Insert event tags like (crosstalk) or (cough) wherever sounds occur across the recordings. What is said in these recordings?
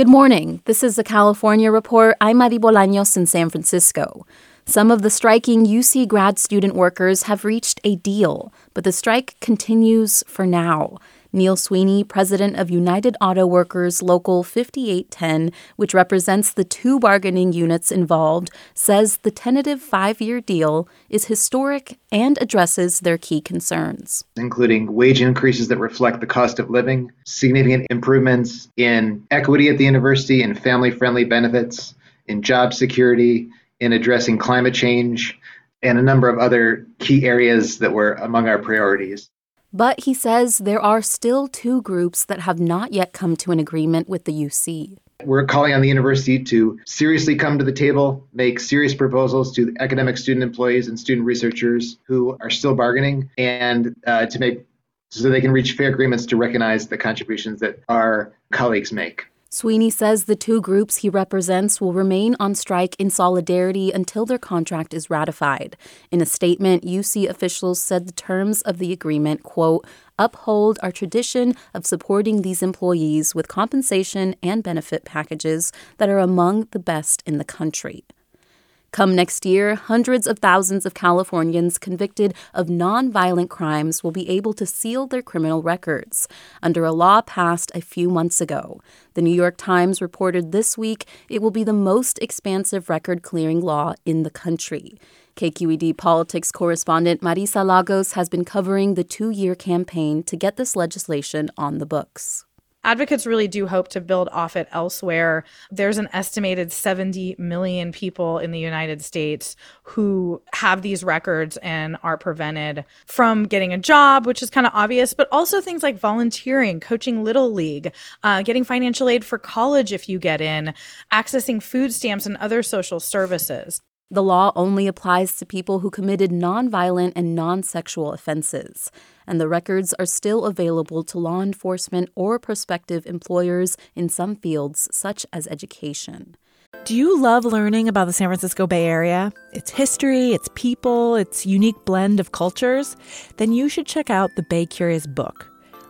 Good morning. This is the California Report. I'm Madi Bolaños in San Francisco. Some of the striking UC grad student workers have reached a deal, but the strike continues for now. Neal Sweeney, president of United Auto Workers Local 5810, which represents the two bargaining units involved, says the tentative five year deal is historic and addresses their key concerns, including wage increases that reflect the cost of living, significant improvements in equity at the university and family friendly benefits, in job security, in addressing climate change, and a number of other key areas that were among our priorities. But he says there are still two groups that have not yet come to an agreement with the UC. We're calling on the university to seriously come to the table, make serious proposals to academic student employees and student researchers who are still bargaining, and uh, to make so they can reach fair agreements to recognize the contributions that our colleagues make. Sweeney says the two groups he represents will remain on strike in solidarity until their contract is ratified. In a statement, UC officials said the terms of the agreement, quote, uphold our tradition of supporting these employees with compensation and benefit packages that are among the best in the country. Come next year, hundreds of thousands of Californians convicted of nonviolent crimes will be able to seal their criminal records under a law passed a few months ago. The New York Times reported this week it will be the most expansive record clearing law in the country. KQED politics correspondent Marisa Lagos has been covering the two year campaign to get this legislation on the books. Advocates really do hope to build off it elsewhere. There's an estimated 70 million people in the United States who have these records and are prevented from getting a job, which is kind of obvious, but also things like volunteering, coaching Little League, uh, getting financial aid for college if you get in, accessing food stamps and other social services. The law only applies to people who committed nonviolent and non sexual offenses, and the records are still available to law enforcement or prospective employers in some fields, such as education. Do you love learning about the San Francisco Bay Area? Its history, its people, its unique blend of cultures? Then you should check out the Bay Curious book.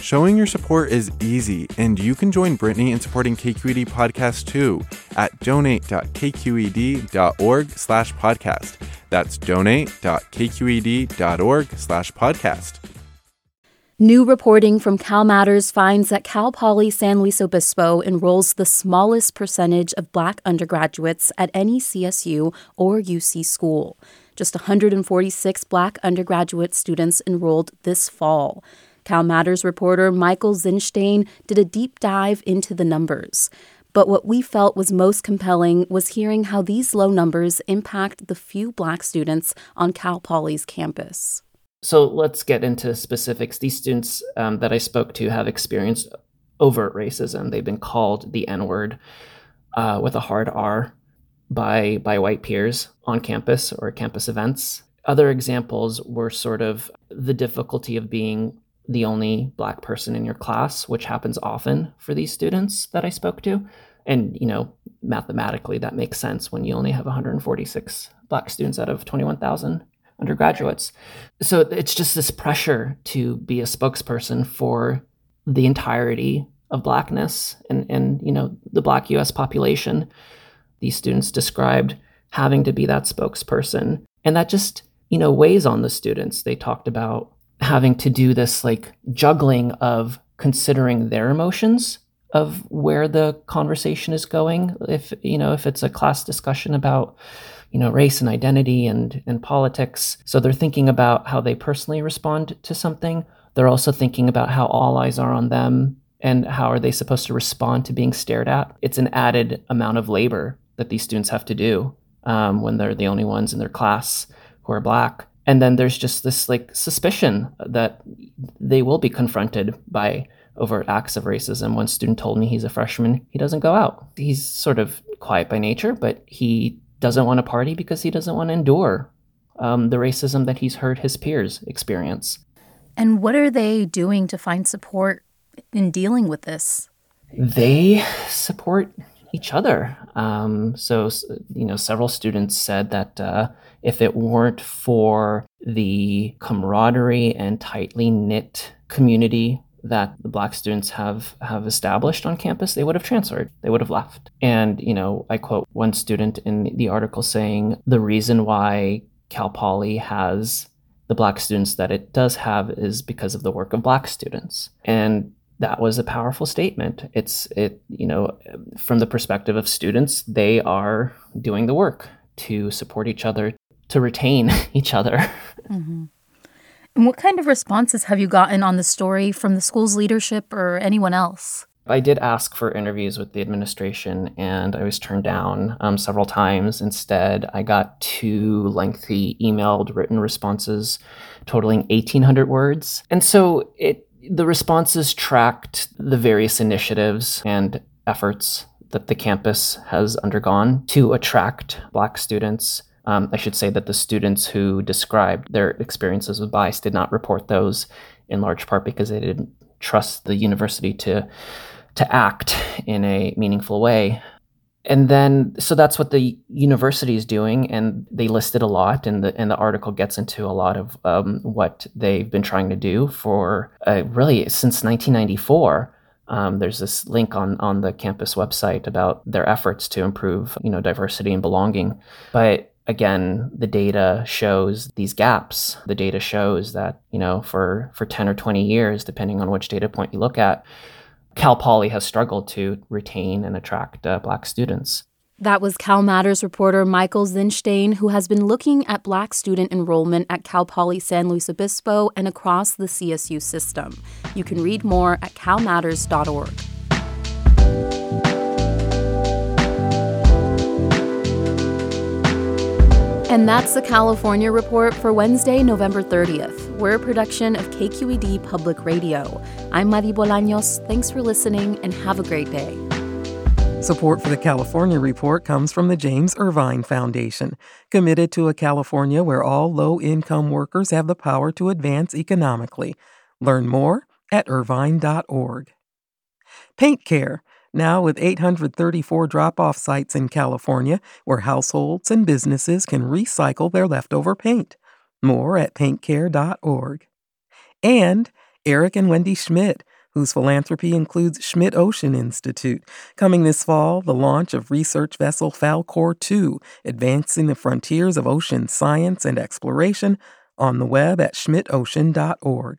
Showing your support is easy, and you can join Brittany in supporting KQED Podcast too at donate.kqed.org slash podcast. That's donate.kqed.org slash podcast. New reporting from Cal Matters finds that Cal Poly San Luis Obispo enrolls the smallest percentage of black undergraduates at any CSU or UC school. Just 146 black undergraduate students enrolled this fall. Cal Matters reporter Michael Zinshteyn did a deep dive into the numbers. But what we felt was most compelling was hearing how these low numbers impact the few black students on Cal Poly's campus. So let's get into specifics. These students um, that I spoke to have experienced overt racism. They've been called the N word uh, with a hard R by by white peers on campus or campus events. Other examples were sort of the difficulty of being the only black person in your class, which happens often for these students that I spoke to. And, you know, mathematically, that makes sense when you only have 146 black students out of 21,000 undergraduates. So it's just this pressure to be a spokesperson for the entirety of blackness and, and you know, the black US population. These students described having to be that spokesperson. And that just, you know, weighs on the students. They talked about having to do this like juggling of considering their emotions of where the conversation is going. If you know if it's a class discussion about you know race and identity and and politics. So they're thinking about how they personally respond to something. They're also thinking about how all eyes are on them and how are they supposed to respond to being stared at. It's an added amount of labor that these students have to do um, when they're the only ones in their class who are black and then there's just this like suspicion that they will be confronted by overt acts of racism. One student told me he's a freshman, he doesn't go out. He's sort of quiet by nature, but he doesn't want to party because he doesn't want to endure um, the racism that he's heard his peers experience. And what are they doing to find support in dealing with this? They support each other. Um, so, you know, several students said that uh, if it weren't for the camaraderie and tightly knit community that the black students have have established on campus they would have transferred. They would have left. And you know i quote one student in the article saying the reason why cal poly has the black students that it does have is because of the work of black students. And that was a powerful statement it's it you know from the perspective of students they are doing the work to support each other to retain (laughs) each other mm-hmm. And what kind of responses have you gotten on the story from the school's leadership or anyone else? I did ask for interviews with the administration and I was turned down um, several times. Instead, I got two lengthy emailed written responses totaling 1,800 words. And so it the responses tracked the various initiatives and efforts that the campus has undergone to attract Black students um, I should say that the students who described their experiences with bias did not report those in large part because they didn't trust the university to to act in a meaningful way. And then, so that's what the university is doing, and they listed a lot, and the and the article gets into a lot of um, what they've been trying to do for uh, really since 1994. Um, there's this link on on the campus website about their efforts to improve, you know, diversity and belonging. But again, the data shows these gaps. The data shows that, you know, for, for 10 or 20 years, depending on which data point you look at, Cal Poly has struggled to retain and attract uh, Black students. That was Cal Matters reporter Michael Zinshteyn, who has been looking at Black student enrollment at Cal Poly San Luis Obispo and across the CSU system. You can read more at calmatters.org. And that's the California Report for Wednesday, November 30th. We're a production of KQED Public Radio. I'm Madi Bolaños. Thanks for listening and have a great day. Support for the California Report comes from the James Irvine Foundation, committed to a California where all low income workers have the power to advance economically. Learn more at irvine.org. Paint Care now, with 834 drop off sites in California where households and businesses can recycle their leftover paint. More at paintcare.org. And Eric and Wendy Schmidt, whose philanthropy includes Schmidt Ocean Institute. Coming this fall, the launch of research vessel Falkor 2, advancing the frontiers of ocean science and exploration, on the web at schmidtocean.org.